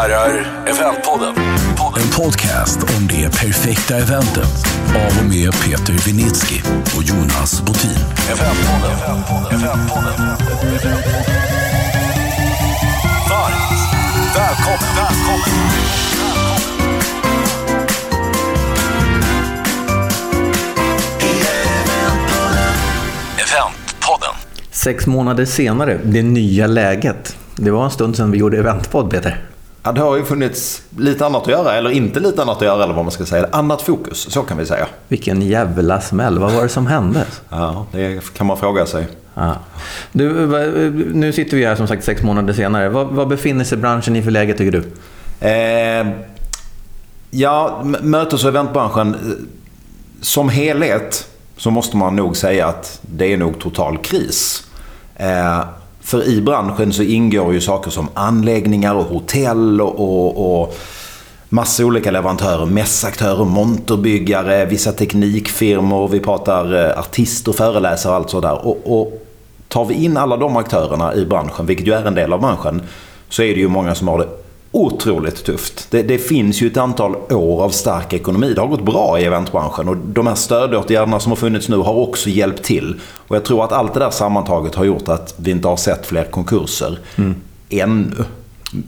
herrar, Eventpodden. En podcast om det perfekta eventet av och med Peter Vinitsky och Jonas Botin. Eventpodden. Eventpodden. Eventpodden. Varmt välkommen. välkommen. Eventpodden. Sex månader senare, det nya läget. Det var en stund sedan vi gjorde eventpodd, Peter. Ja, det har ju funnits lite annat att göra, eller inte lite annat att göra, eller vad man ska säga. Annat fokus, så kan vi säga. Vilken jävla smäll. Vad var det som hände? Ja, det kan man fråga sig. Ja. Du, nu sitter vi här som sagt sex månader senare. Vad, vad befinner sig branschen i för läge, tycker du? Eh, ja, mötes och eventbranschen eh, som helhet så måste man nog säga att det är nog total kris. Eh, för i branschen så ingår ju saker som anläggningar och hotell och, och, och massa olika leverantörer. Mässaktörer, monterbyggare, vissa teknikfirmor. Vi pratar eh, artister, föreläsare och allt sådär. Och, och tar vi in alla de aktörerna i branschen, vilket ju är en del av branschen, så är det ju många som har det otroligt tufft. Det, det finns ju ett antal år av stark ekonomi. Det har gått bra i eventbranschen och de här stödåtgärderna som har funnits nu har också hjälpt till. Och jag tror att allt det där sammantaget har gjort att vi inte har sett fler konkurser ännu.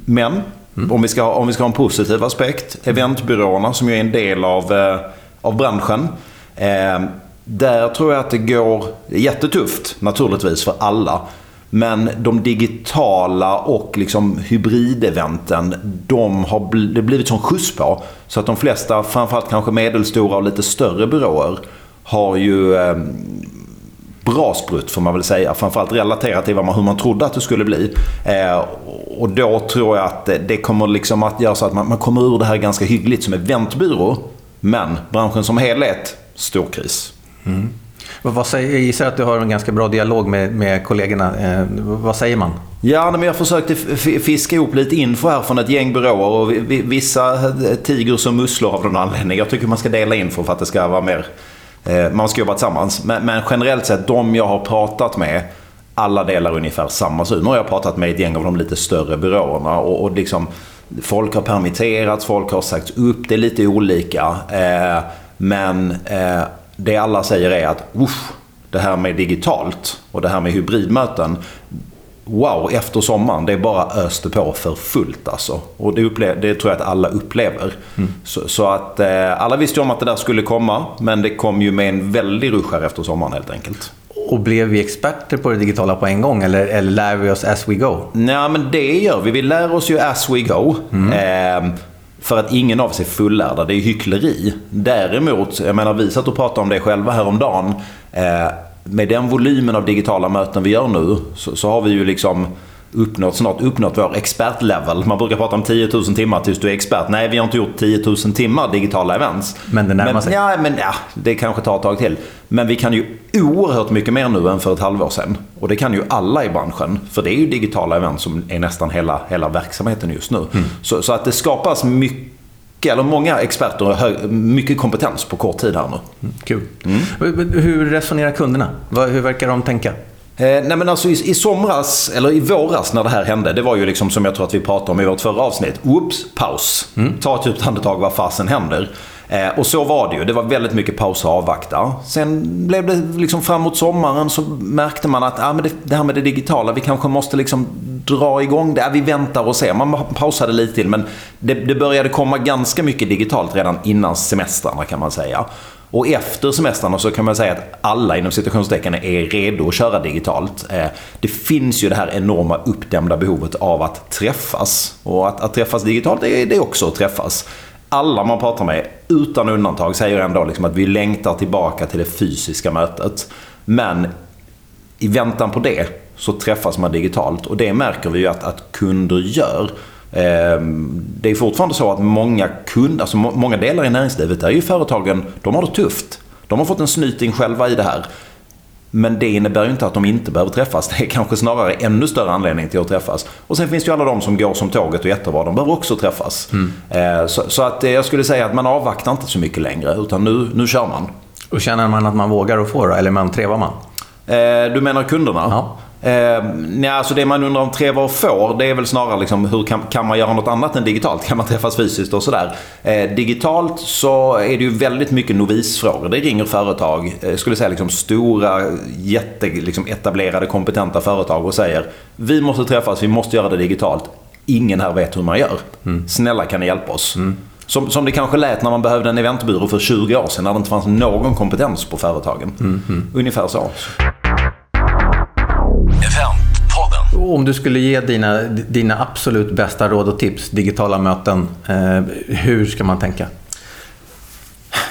Men om, vi ska, om vi ska ha en positiv aspekt, eventbyråerna som ju är en del av, eh, av branschen. Eh, där tror jag att det går jättetufft naturligtvis för alla. Men de digitala och liksom hybrideventen, de har bl- det blivit sån skjuts på. Så att de flesta, framförallt kanske medelstora och lite större byråer, har ju eh, bra sprutt får man väl säga. Framförallt relaterat till vad man, hur man trodde att det skulle bli. Eh, och då tror jag att det, kommer liksom att göra så att man, man kommer ur det här ganska hyggligt som eventbyrå. Men branschen som helhet, stor kris. Mm vad säger, jag gissar att du har en ganska bra dialog med, med kollegorna. Eh, vad säger man? Ja, men jag försökte fiska ihop lite info här från ett gäng byråer och vissa eh, tiger som musslor av någon anledning. Jag tycker man ska dela info för att det ska vara mer... Eh, man ska jobba tillsammans. Men, men generellt sett, de jag har pratat med, alla delar ungefär samma syn. Nu har jag pratat med ett gäng av de lite större byråerna och, och liksom... Folk har permitterats, folk har sagts upp, det är lite olika. Eh, men eh, det alla säger är att det här med digitalt och det här med hybridmöten. Wow, efter sommaren, det är bara öste på för fullt alltså. Och det, det tror jag att alla upplever. Så, så att eh, alla visste ju om att det där skulle komma, men det kom ju med en väldig rusch här efter sommaren helt enkelt. Och blev vi experter på det digitala på en gång eller, eller lär vi oss as we go? Nej, men det gör vi. Vi lär oss ju as we go. Eh, för att ingen av oss är fullärda. Det är hyckleri. Däremot, jag menar vi satt och pratade om det själva häromdagen. Eh, med den volymen av digitala möten vi gör nu så, så har vi ju liksom uppnått, snart uppnått vår expertlevel. Man brukar prata om 10 000 timmar tills du är expert. Nej, vi har inte gjort 10 000 timmar digitala events. Men det närmar sig. Ja, men ja, det kanske tar ett tag till. Men vi kan ju oerhört mycket mer nu än för ett halvår sedan. Och det kan ju alla i branschen. För det är ju digitala event som är nästan hela, hela verksamheten just nu. Så, så att det skapas mycket, eller många experter och mycket kompetens på kort tid här nu. Kul. Hur resonerar kunderna? Hur verkar de tänka? Eh, nej men alltså i, i somras, eller i våras när det här hände, det var ju liksom som jag tror att vi pratade om i vårt förra avsnitt. Oops, paus. Ta ett djupt andetag, vad fasen händer? Eh, och så var det ju. Det var väldigt mycket paus och avvakta. Sen blev det liksom framåt sommaren så märkte man att ah, men det, det här med det digitala, vi kanske måste liksom dra igång det. Ah, vi väntar och ser. Man pausade lite till men det, det började komma ganska mycket digitalt redan innan semestrarna kan man säga. Och efter semestrarna så kan man säga att alla inom citationstecken är redo att köra digitalt. Eh, det finns ju det här enorma uppdämda behovet av att träffas. Och att, att träffas digitalt, det är, det är också att träffas. Alla man pratar med, utan undantag, säger ändå liksom att vi längtar tillbaka till det fysiska mötet. Men i väntan på det så träffas man digitalt och det märker vi ju att, att kunder gör. Ehm, Det är fortfarande så att många kunder, alltså må- många delar i näringslivet, där är ju företagen, de har det tufft. De har fått en snyting själva i det här. Men det innebär ju inte att de inte behöver träffas. Det är kanske snarare ännu större anledning till att träffas. Och sen finns det ju alla de som går som tåget och jättebra. De behöver också träffas. Eh, Så, så att eh, jag skulle säga att man avvaktar inte så mycket längre. Utan nu, nu kör man. Och känner man att man vågar och får, eller man trevar man? Eh, Du menar kunderna? Ja. Eh, nej, alltså det man undrar om tre var får, det är väl snarare liksom, hur kan, kan man göra något annat än digitalt? Kan man träffas fysiskt och sådär? Eh, digitalt så är det ju väldigt mycket novisfrågor. Det ringer företag, eh, skulle säga liksom stora, jätte, liksom etablerade, kompetenta företag och säger vi måste träffas, vi måste göra det digitalt. Ingen här vet hur man gör. Mm. Snälla kan ni hjälpa oss? Mm. Som, som det kanske lät när man behövde en eventbyrå för 20 år sedan när det inte fanns någon kompetens på företagen. Mm. Ungefär så. Om du skulle ge dina, dina absolut bästa råd och tips, digitala möten, eh, hur ska man tänka?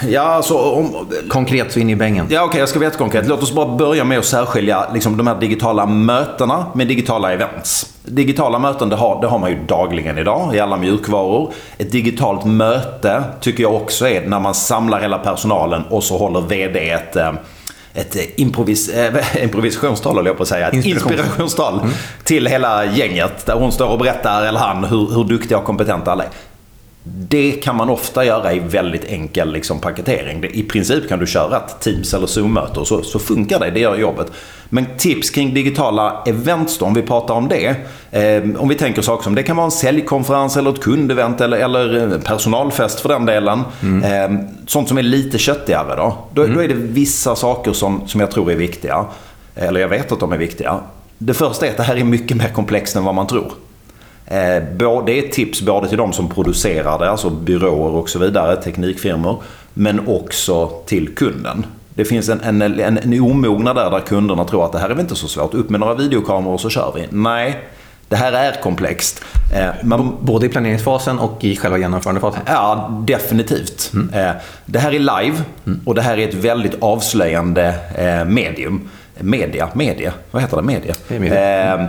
Ja, alltså, om, konkret så in i bängen. Ja, okej, okay, jag ska vara jättekonkret. Låt oss bara börja med att särskilja liksom, de här digitala mötena med digitala events. Digitala möten, det har, det har man ju dagligen idag i alla mjukvaror. Ett digitalt möte tycker jag också är när man samlar hela personalen och så håller VD ett eh, ett eh, improvis, äh, improvisationstal, höll jag på att säga. Ett inspirationstal mm. till hela gänget. Där hon står och berättar, eller han, hur, hur duktiga och kompetenta alla är. Det kan man ofta göra i väldigt enkel liksom, paketering. I princip kan du köra ett Teams eller Zoom-möte och så, så, funkar det. Det gör jobbet. Men tips kring digitala events då, om vi pratar om det. Eh, om vi tänker saker som det kan vara en säljkonferens eller ett kundevent eller, eller personalfest för den delen. Mm. Eh, sånt som är lite köttigare då. Då, mm. då, är det vissa saker som, som jag tror är viktiga. Eller jag vet att de är viktiga. Det första är att det här är mycket mer komplext än vad man tror. Eh, det är ett tips både till de som producerar det, alltså byråer och så vidare, teknikfirmor. Men också till kunden. Det finns en, en, en, en omognad där, där kunderna tror att det här är väl inte så svårt. Upp med några videokameror så kör vi. Nej, det här är komplext. Eh, man, Både i planeringsfasen och i själva genomförandefasen? Ja, definitivt. Mm. Eh, det här är live mm. och det här är ett väldigt avslöjande medium. Media, media, vad heter det? Media. Det media. Mm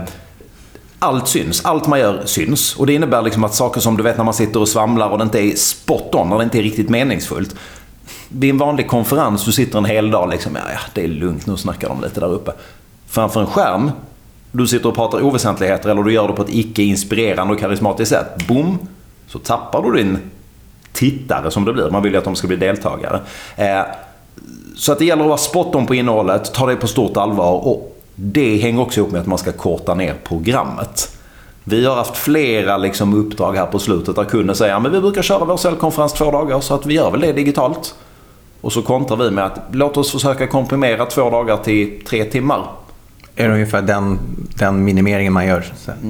allt syns. Allt man gör syns. Och det innebär liksom att saker som du vet när man sitter och svamlar och det inte är spot on, när det inte är riktigt meningsfullt. Vid en vanlig konferens, du sitter en hel dag liksom, ja, ja det är lugnt, nu snackar de lite där uppe. Framför en skärm, du sitter och pratar oväsentligheter eller du gör det på ett icke-inspirerande och karismatiskt sätt. Boom! Så tappar du din tittare som det blir. Man vill ju att de ska bli deltagare. Eh, så att det gäller att vara spot on på innehållet, ta det på stort allvar och det hänger också ihop med att man ska korta ner programmet. Vi har haft flera liksom uppdrag här på slutet där kunden säger att vi brukar köra vår säljkonferens två dagar så att vi gör väl det digitalt. Och så kontrar vi med att låt oss försöka komprimera två dagar till tre timmar. Är det ungefär den, den minimeringen man gör?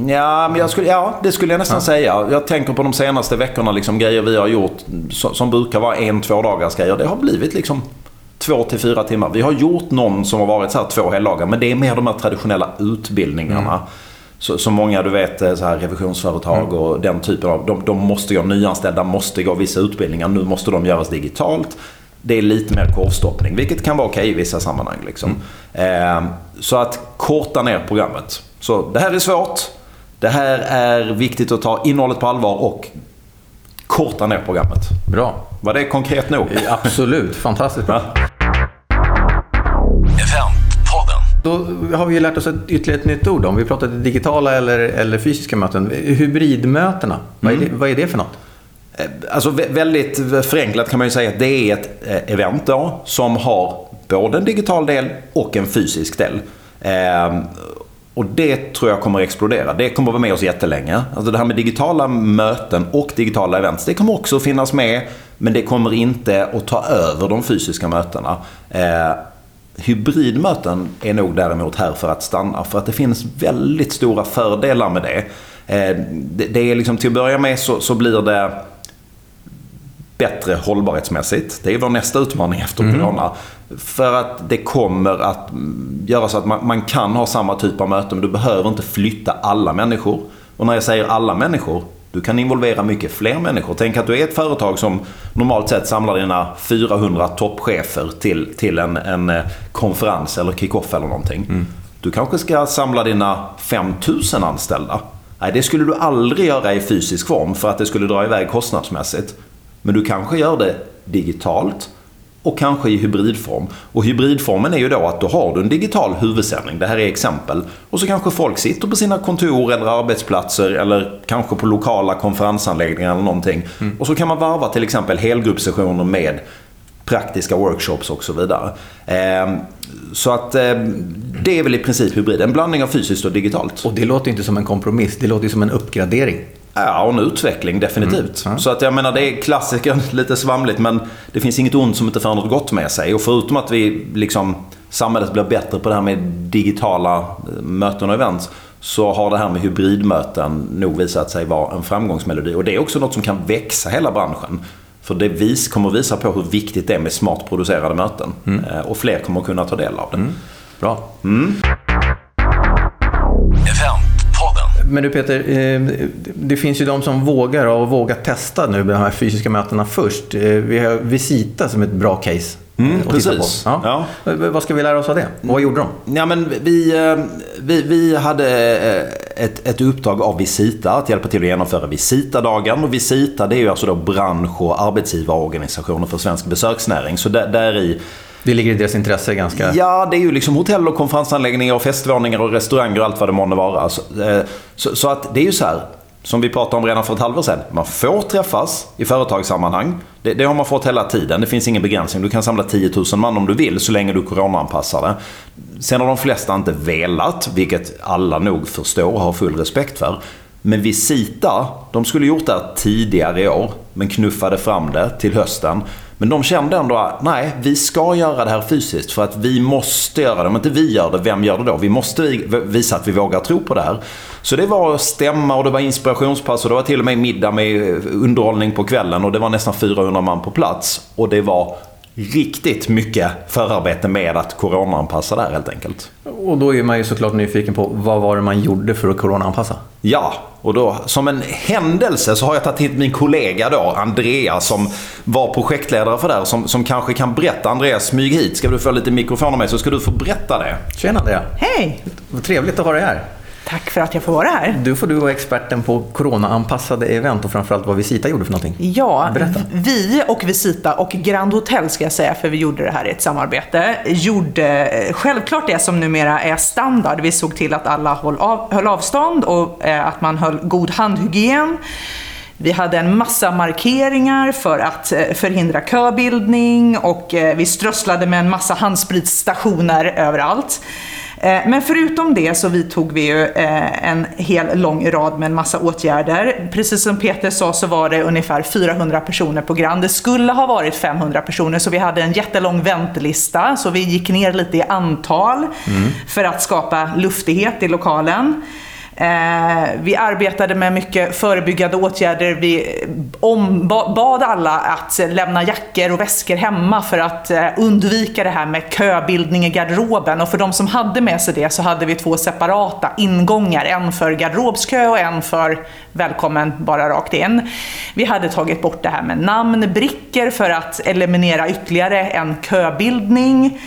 Ja, men jag skulle, ja, det skulle jag nästan ja. säga. Jag tänker på de senaste veckorna, liksom, grejer vi har gjort som, som brukar vara en, två dagars grejer. Det har blivit liksom två till fyra timmar. Vi har gjort någon som har varit så här två heldagar, men det är mer de här traditionella utbildningarna. Mm. Så, så många du vet eh, så här revisionsföretag mm. och den typen av, de, de måste gå nyanställda, måste gå vissa utbildningar. Nu måste de göras digitalt. Det är lite mer korvstoppning, vilket kan vara okej i vissa sammanhang. Liksom. Mm. Eh, så att korta ner programmet. Så det här är svårt. Det här är viktigt att ta innehållet på allvar och korta ner programmet. Bra. Var det konkret nog? Absolut, fantastiskt bra. Då har vi ju lärt oss ett, ytterligare ett nytt ord. Om vi pratar digitala eller, eller fysiska möten. Hybridmötena, mm. vad, är det, vad är det för något? Eh, alltså väldigt förenklat kan man ju säga att det är ett eh, event då, som har både en digital del och en fysisk del. Ehm, och det tror jag kommer att explodera. Det kommer att vara med oss jättelänge. Alltså det här med digitala möten och digitala events, det kommer också att finnas med. Men det kommer inte att ta över de fysiska mötena. Ehm, Hybridmöten är nog däremot här för att stanna. För att det finns väldigt stora fördelar med det. Eh, det är liksom, till att börja med så, så blir det bättre hållbarhetsmässigt. Det är vår nästa utmaning efter mm. corona. För att det kommer att göra så att man, man, kan ha samma typ av möten men du behöver inte flytta alla människor. Och när jag säger alla människor du kan involvera mycket fler människor. Tänk att du är ett företag som normalt sett samlar dina 400 toppchefer till, till en, en eh, konferens eller kick-off eller någonting. Mm. Du kanske ska samla dina 5000 anställda. Nej, det skulle du aldrig göra i fysisk form för att det skulle dra iväg kostnadsmässigt. Men du kanske gör det digitalt och kanske i hybridform. Och hybridformen är ju då att då har du en digital huvudsändning, det här är exempel. Och så kanske folk sitter på sina kontor eller arbetsplatser eller kanske på lokala konferensanläggningar eller någonting. Mm. Och så kan man varva till exempel helgruppssessioner med praktiska workshops och så vidare. Eh, så att eh, det är väl i princip hybrid. En blandning av fysiskt och digitalt. Och det låter inte som en kompromiss, det låter som en uppgradering. Ja, och en utveckling definitivt. Mm. Så att jag menar, det är klassikern, lite svamligt, men det finns inget ont som inte för något gott med sig. Och förutom att vi liksom, samhället blir bättre på det här med digitala eh, möten och event, så har det här med hybridmöten nog visat sig vara en framgångsmelodi. Och det är också något som kan växa hela branschen. För det vis, kommer visa på hur viktigt det är med smart producerade möten. Mm. Eh, och fler kommer kunna ta del av det. Mm. Bra. Men du Peter, eh, det finns ju de som vågar och vågar testa nu de här fysiska mötena först. Eh, vi har Visita som ett bra case. Mm, precis. Ja. Ja. Vad ska vi lära oss av det? Och vad gjorde de? Ja, men vi, vi, vi hade ett, ett uppdrag av Visita att hjälpa till att genomföra Visita-dagen. Och Visita det är ju alltså då bransch och arbetsgivarorganisationer för svensk besöksnäring. Så där, där i det ligger i deras intresse ganska... Ja, det är ju liksom hotell och konferensanläggningar och festvåningar och restauranger och allt vad det månde vara. Så, eh, så, så, att det är ju så här, som vi pratade om redan för ett halvår sedan. Man får träffas i företagssammanhang. Det, det har man fått hela tiden. Det finns ingen begränsning. Du kan samla 10 000 man om du vill så länge du coronaanpassar det. Sen har de flesta inte velat, vilket alla nog förstår och har full respekt för. Men Visita, de skulle gjort det här tidigare i år, men knuffade fram det till hösten. Men de kände ändå att nej, vi ska göra det här fysiskt för att vi måste göra det. Om inte vi gör det, vem gör det då? Vi måste visa att vi vågar tro på det här. Så det var stämma och det var inspirationspass och det var till och med middag med eh, underhållning på kvällen och det var nästan 400 man på plats. Och det var riktigt mycket förarbete med att coronaanpassa där helt enkelt. Och då är man ju såklart nyfiken på vad var det man gjorde för att coronaanpassa? Ja, och då som en händelse så har jag tagit hit min kollega då, Andrea, som var projektledare för det här, som, som kanske kan berätta. Andreas, smyg hit. Ska du få lite mikrofon av mig så ska du få berätta det. Tjena Andrea. Hej! Vad trevligt att ha dig här. Tack för att jag får vara här. Du får du vara experten på coronaanpassade event och framförallt vad Visita gjorde för någonting. Ja, Berätta. vi och Visita och Grand Hotel ska jag säga, för vi gjorde det här i ett samarbete, gjorde självklart det som numera är standard. Vi såg till att alla höll, av, höll avstånd och eh, att man höll god handhygien. Vi hade en massa markeringar för att eh, förhindra köbildning och eh, vi strösslade med en massa handspritsstationer överallt. Eh, men förutom det så vidtog vi ju eh, en hel lång rad med en massa åtgärder. Precis som Peter sa så var det ungefär 400 personer på Grand. Det skulle ha varit 500 personer så vi hade en jättelång väntelista så vi gick ner lite i antal mm. för att skapa luftighet i lokalen. Eh, vi arbetade med mycket förebyggande åtgärder. Vi bad alla att lämna jackor och väskor hemma för att eh, undvika det här med köbildning i garderoben. Och för de som hade med sig det så hade vi två separata ingångar. En för garderobskö och en för välkommen bara rakt in. Vi hade tagit bort det här med namnbrickor för att eliminera ytterligare en köbildning.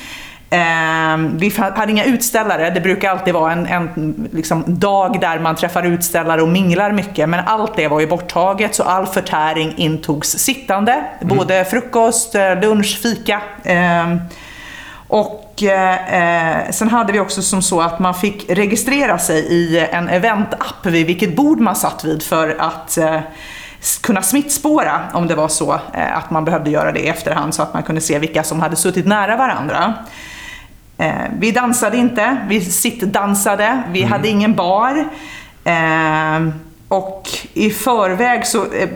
Eh, vi hade inga utställare, det brukar alltid vara en, en liksom, dag där man träffar utställare och minglar mycket, men allt det var ju borttaget så all förtäring intogs sittande. Mm. Både frukost, eh, lunch, fika. Eh, och eh, sen hade vi också som så att man fick registrera sig i en eventapp vid vilket bord man satt vid för att eh, kunna smittspåra om det var så eh, att man behövde göra det i efterhand så att man kunde se vilka som hade suttit nära varandra. Eh, vi dansade inte, vi sittdansade, vi mm. hade ingen bar. Eh, och i förväg så eh,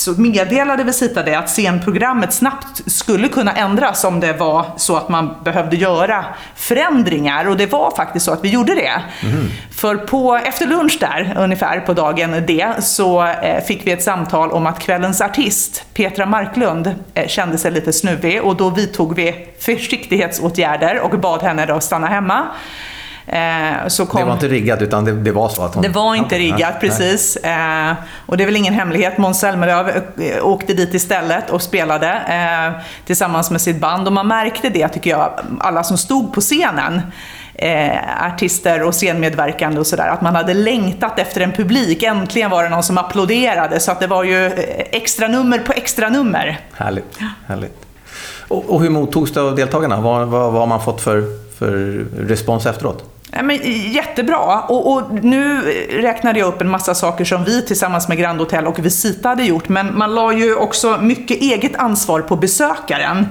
så meddelade Visita det att scenprogrammet snabbt skulle kunna ändras om det var så att man behövde göra förändringar. Och det var faktiskt så att vi gjorde det. Mm. För på, efter lunch där, ungefär på dagen D, så eh, fick vi ett samtal om att kvällens artist, Petra Marklund, eh, kände sig lite snuvig och då vidtog vi försiktighetsåtgärder och bad henne då stanna hemma. Eh, så kom... Det var inte riggat utan det, det var så att hon... Det var inte riggat, precis. Nej. Eh, och det är väl ingen hemlighet. Måns Zelmerlöw eh, åkte dit istället och spelade tillsammans med sitt band. Och man märkte det, tycker jag, alla som stod på scenen. Eh, artister och scenmedverkande och sådär. Att man hade längtat efter en publik. Äntligen var det någon som applåderade. Så att det var ju extra nummer på extra nummer. Härligt. härligt. Och, och hur mottogs det av deltagarna? Vad, vad, vad har man fått för, för respons efteråt? Ja, men, jättebra. Och, och, nu räknade jag upp en massa saker som vi tillsammans med Grand Hotel och Visita hade gjort. Men man la ju också mycket eget ansvar på besökaren.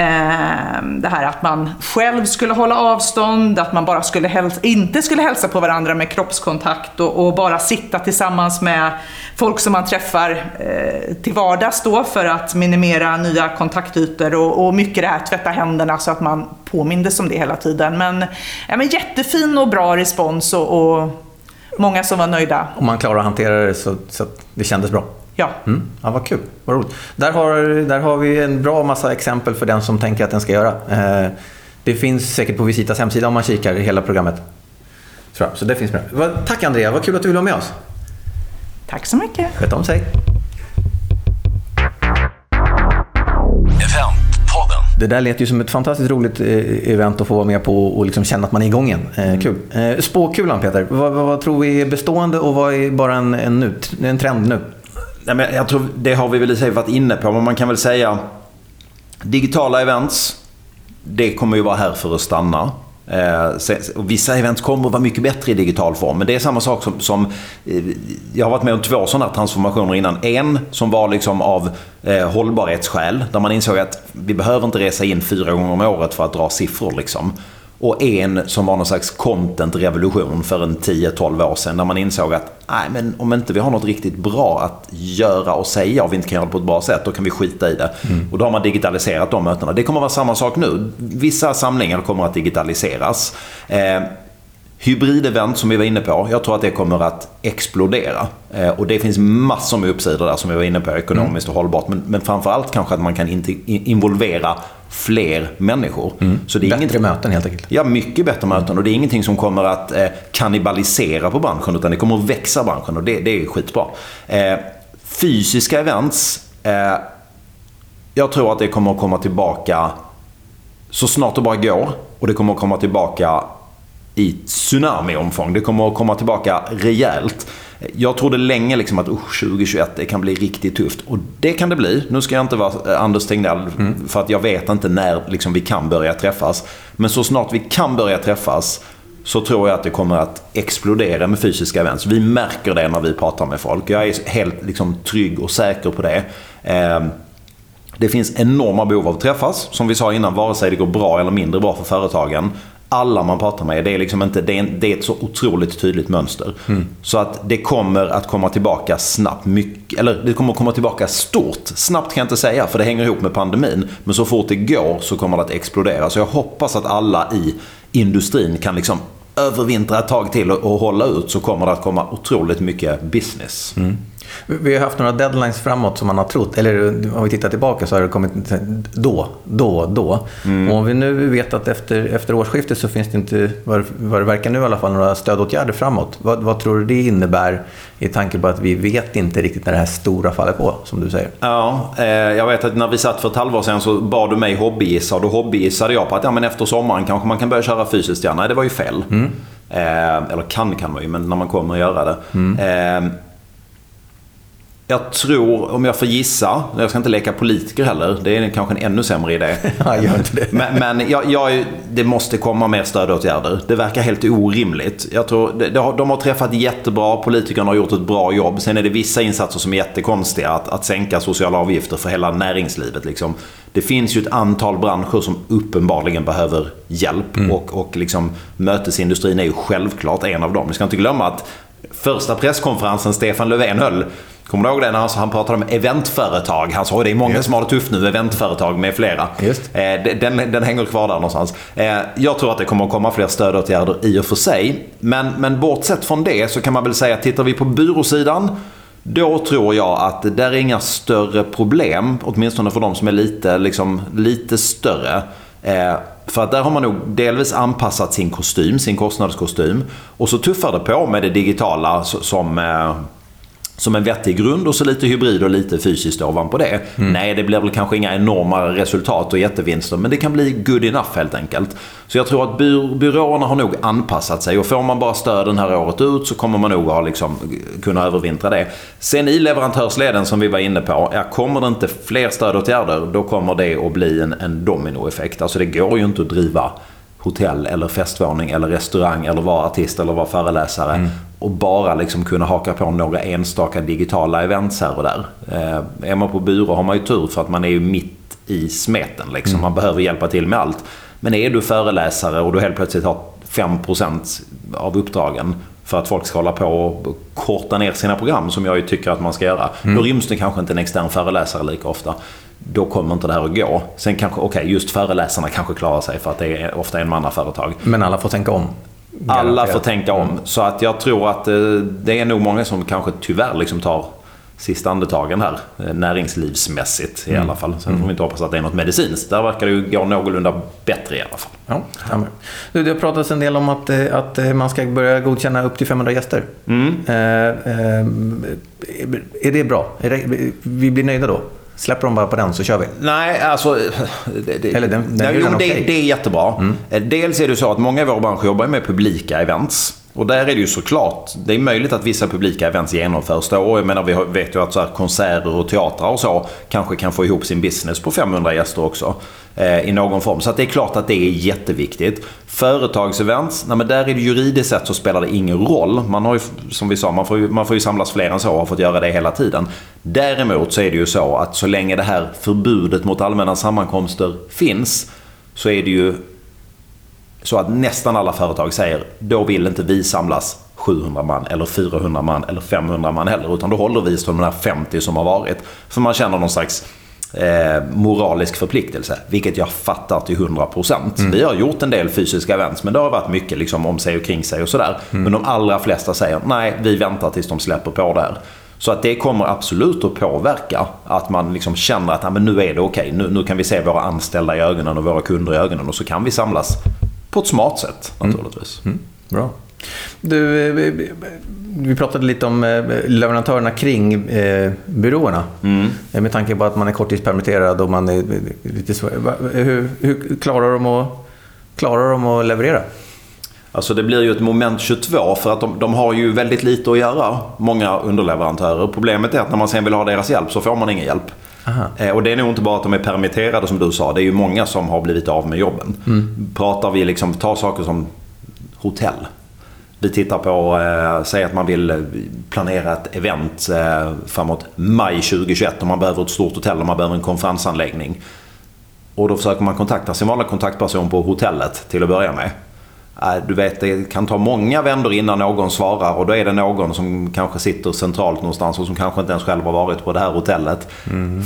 Ehm, det här att man själv skulle hålla avstånd, att man bara skulle hälsa, inte skulle hälsa på varandra med kroppskontakt och, och, bara sitta tillsammans med folk som man träffar eh, till vardags då för att minimera nya kontaktytor och, och mycket det här tvätta händerna så att man påmindes om det hela tiden. Men, ja, men jättefin och bra respons och, och många som var nöjda. Och man klarar att hantera det så, så att det kändes bra. Ja. Mm. ja, vad kul. Vad roligt. Där har, där har vi en bra massa exempel för den som tänker att den ska göra. Eh, det finns säkert på Visitas hemsida om man kikar i hela programmet. Tror jag. Så det finns med. Tack Andrea, vad kul att du ville vara med oss. Tack så mycket. Sköt om sig. Det där lät ju som ett fantastiskt roligt eh, event att få vara med på och liksom känna att man är igång igen. Eh, mm. Kul. Eh, spåkulan Peter, vad, vad, vad, tror vi är bestående och vad är bara en, en, nu, en trend nu? Nej, men jag tror det har vi väl i sig varit inne på, men man kan väl säga digitala events, det kommer ju vara här för att stanna. Eh, vissa event kommer att vara mycket bättre i digital form, men det är samma sak som, som eh, jag har varit med om två sådana transformationer innan. En som var liksom av eh, hållbarhetsskäl, där man insåg att vi behöver inte resa in fyra gånger om året för att dra siffror. Liksom. Och en som var någon slags content-revolution för en 10-12 år sedan. Där man insåg att nej, men om inte vi har något riktigt bra att göra och säga och vi inte kan göra det på ett bra sätt, då kan vi skita i det. Mm. Och då har man digitaliserat de mötena. Det kommer att vara samma sak nu. Vissa samlingar kommer att digitaliseras. Eh, hybridevent som vi var inne på, jag tror att det kommer att explodera. Eh, och det finns massor med uppsidor där som vi var inne på, ekonomiskt och hållbart. Men, men framförallt kanske att man kan involvera fler människor. Mm. Så det är bättre inget... möten helt enkelt. Ja, mycket bättre möten. Och det är ingenting som kommer att eh, kannibalisera på branschen, utan det kommer att växa branschen och det, det är skitbra. Eh, fysiska events, eh, jag tror att det kommer att komma tillbaka så snart det bara går. Och det kommer att komma tillbaka i tsunami-omfång. Det kommer att komma tillbaka rejält. Jag trodde länge liksom att uh, 2021 det kan bli riktigt tufft. Och det kan det bli. Nu ska jag inte vara eh, Anders Tegnell mm. för att jag vet inte när liksom, vi kan börja träffas. Men så snart vi kan börja träffas så tror jag att det kommer att explodera med fysiska events. Vi märker det när vi pratar med folk. Jag är helt liksom, trygg och säker på det. Eh, det finns enorma behov av att träffas. Som vi sa innan, vare sig det går bra eller mindre bra för företagen alla man pratar med. Det är, liksom inte, det är, en, det är ett så otroligt tydligt mönster. Mm. Så att det kommer att komma tillbaka snabbt. Mycket, eller det kommer att komma tillbaka stort. Snabbt kan jag inte säga för det hänger ihop med pandemin. Men så fort det går så kommer det att explodera. Så jag hoppas att alla i industrin kan liksom övervintra ett tag till och, och hålla ut så kommer det att komma otroligt mycket business. Mm. Vi har haft några deadlines framåt som man har trott, eller om vi tittar tillbaka så har det kommit då, då, då. Mm. Och om vi nu vet att efter, efter årsskiftet så finns det inte, vad, vad det verkar nu i alla fall, några stödåtgärder framåt. Vad, vad tror du det innebär i tanke på att vi vet inte riktigt när det här stora faller på, som du säger? Ja, eh, jag vet att när vi satt för ett halvår sedan så bad du mig hobbygissa och då hobbygissade jag på att ja, men efter sommaren kanske man kan börja köra fysiskt igen. Nej, det var ju fel. Mm. Eh, eller kan kan man ju, men när man kommer att göra det. Mm. Eh, jag tror, om jag får gissa, jag ska inte leka politiker heller, det är kanske en ännu sämre idé. ja, gör inte det. Men, men jag, jag, det måste komma mer stödåtgärder. Det verkar helt orimligt. Jag tror, det, de har träffat jättebra, politikerna har gjort ett bra jobb. Sen är det vissa insatser som är jättekonstiga. Att, att sänka sociala avgifter för hela näringslivet. Liksom. Det finns ju ett antal branscher som uppenbarligen behöver hjälp. Mm. Och, och liksom, mötesindustrin är ju självklart en av dem. Vi ska inte glömma att första presskonferensen Stefan Löfven höll Kommer du ihåg det när han, pratade om eventföretag? Han sa att det är många Just. som har det tufft nu, eventföretag med flera. Just. Eh, den, den hänger kvar där någonstans. Eh, jag tror att det kommer att komma fler stödåtgärder i och för sig. Men, men bortsett från det så kan man väl säga att tittar vi på byråsidan då tror jag att det där är inga större problem, åtminstone för de som är lite, liksom, lite större. Eh, för att där har man nog delvis anpassat sin kostym, sin kostnadskostym. Och så tuffar det på med det digitala som eh, som en vettig grund och så lite hybrid och lite fysiskt ovanpå det. Mm. Nej, det blir väl kanske inga enorma resultat och jättevinster, men det kan bli good enough helt enkelt. Så jag tror att by byråerna har nog anpassat sig och får man bara stöd den här året ut så kommer man nog ha liksom, kunna övervintra det. Sen i leverantörsleden som vi var inne på, ja, kommer det inte fler stödåtgärder då kommer det att bli en, en dominoeffekt. Alltså det går ju inte att driva hotell eller festvåning eller restaurang eller vara artist eller vara föreläsare. Och bara liksom kunna haka på några enstaka digitala events här och där. Eh, är man på byrå har man ju tur för att man är ju mitt i smeten. Liksom. Man behöver hjälpa till med allt. Men är du föreläsare och du helt plötsligt har 5% av uppdragen för att folk ska hålla på och korta ner sina program som jag ju tycker att man ska göra. Då ryms det kanske inte en extern föreläsare lika ofta. Då kommer inte det här att gå. Sen kanske, okej, just föreläsarna kanske klarar sig för att det är ofta en mannaföretag. Men alla får tänka om. Alla får tänka om. Så att jag tror att eh, det är nog många som kanske tyvärr liksom tar sista andetagen här. eh, Näringslivsmässigt i alla fall. Sen får vi inte hoppas att det är något medicinskt. Där verkar det ju gå någorlunda bättre i alla fall. Ja, stämmer. Du, det har pratats en del om att, eh, att man ska börja godkänna upp till 500 gäster. Eh, eh, är det bra? Är det, vi blir nöjda då? Släpper de bara på den så kör vi? Nej, alltså... Det, det, Eller den- den är jo, det. Mm. det är jättebra. Eh, Dels är det så att många i vår bransch jobbar med publika events. Och där är det ju såklart, det är möjligt att vissa publika events genomförs då. Och jag menar, vi vet ju att så här, konserter och teatrar och så kanske kan få ihop sin business på 500 gäster också. Eh, I någon form. Så att det är klart att det är jätteviktigt. Företagsevents, nej men där är det juridiskt sett så spelar det ingen roll. Man har ju, som vi sa, man får ju, man får ju samlas fler än så och har fått göra det hela tiden. Däremot så är det ju så att så länge det här förbudet mot allmänna sammankomster finns så är det ju så att nästan alla företag säger då vill inte vi samlas 700 man eller 400 man eller 500 man heller. Utan då håller vi oss till de här 50 som har varit. För man känner någon slags eh, moralisk förpliktelse. Vilket jag fattar till 100%. Vi har gjort en del fysiska events men det har varit mycket liksom, om sig och kring sig och sådär. Men de allra flesta säger nej, vi väntar tills de släpper på det här. Så att det kommer absolut att påverka att man liksom känner att "Ja, men nu är det okej. Nu, nu kan vi se våra anställda i ögonen och våra kunder i ögonen och så kan vi samlas på ett smart sätt naturligtvis. Bra. Du, eh, vi- pratade lite om eh, leverantörerna kring eh, byråerna. Eh, Med tanke på att man är korttidspermitterad och man är lite svår. Hur, hur klarar, de att, klarar de att leverera? Alltså det blir ju ett moment 22 för att de, de har ju väldigt lite att göra, många underleverantörer. Problemet är att när man sen vill ha deras hjälp så får man ingen hjälp. Eh, och det är nog inte bara att de är permitterade som du sa, det är ju många som har blivit av med jobben. Pratar vi liksom, ta saker som hotell. Vi tittar på, eh, säg att man vill eh, planera ett event eh, framåt maj 2021 och man behöver ett stort hotell och man behöver en konferensanläggning. Och då försöker man kontakta sin vanliga kontaktperson på hotellet till att börja med. Äh, du vet, det kan ta många vändor innan någon svarar och då är det någon som kanske sitter centralt någonstans och som kanske inte ens själv har varit på det här hotellet.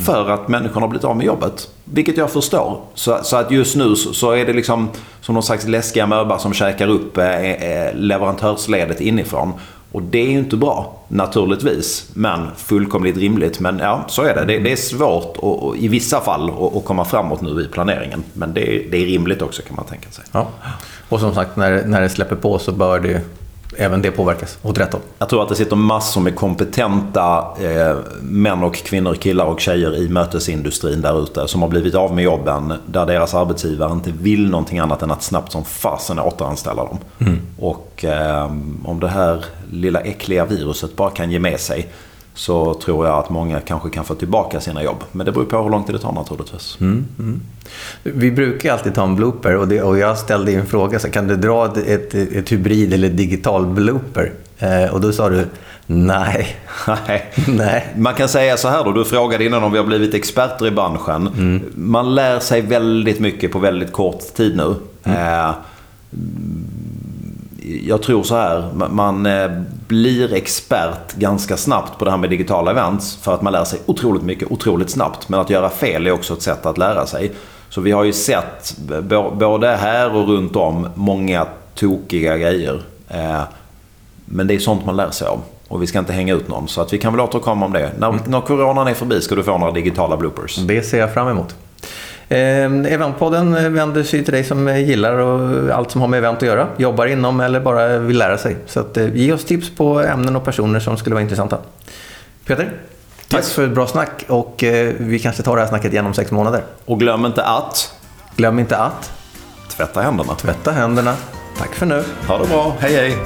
För att människorna har blivit av med jobbet. Vilket jag förstår. Så, så att just nu så, är det liksom som någon slags läskiga möba som käkar upp eh, eh leverantörsledet inifrån. Och det är ju inte bra, naturligtvis. Men fullkomligt rimligt. Men ja, så är det. Det, det är svårt och, och, i vissa fall att, att komma framåt nu i planeringen. Men det, är- det är rimligt också kan man tänka sig. Ja. Och som sagt, när, när det släpper på så bör det, även det påverkas åt rätt håll. Jag tror att det sitter massor med kompetenta eh, män och kvinnor, killar och tjejer i mötesindustrin där ute som har blivit av med jobben där deras arbetsgivare inte vill någonting annat än att snabbt som fasen återanställa dem. Och eh, om det här lilla äckliga viruset bara kan ge med sig så tror jag att många kanske kan få tillbaka sina jobb. Men det beror på hur lång tid det tar naturligtvis. Vi brukar alltid ta en blooper och, det, och jag ställde en fråga, så kan du dra ett, ett, ett hybrid eller digital blooper? Eh, och då sa du nej. Nej. nej. Man kan säga så här då, du frågade innan om vi har blivit experter i branschen. Man lär sig väldigt mycket på väldigt kort tid nu. Eh, jag tror så här, ma- man eh, blir expert ganska snabbt på det här med digitala events för att man lär sig otroligt mycket otroligt snabbt. Men att göra fel är också ett sätt att lära sig. Så vi har ju sett, både här och runt om, många tokiga grejer. Eh, men det är sånt man lär sig av. Och vi ska inte hänga ut någon. Så att vi kan väl återkomma om det. När, när coronan är förbi ska du få några digitala bloopers. Det ser jag fram emot. Eh, Eventpodden vänder sig till dig som gillar och allt som har med event att göra. Jobbar inom eller bara vill lära sig. Så att, eh, ge oss tips på ämnen och personer som skulle vara intressanta. Peter, tack Yes. för ett bra snack och eh, vi kanske tar det här snacket igen om sex månader. Och glöm inte att Glöm inte att tvätta händerna. tvätta händerna. Tack för nu. Ha det bra. Hej hej.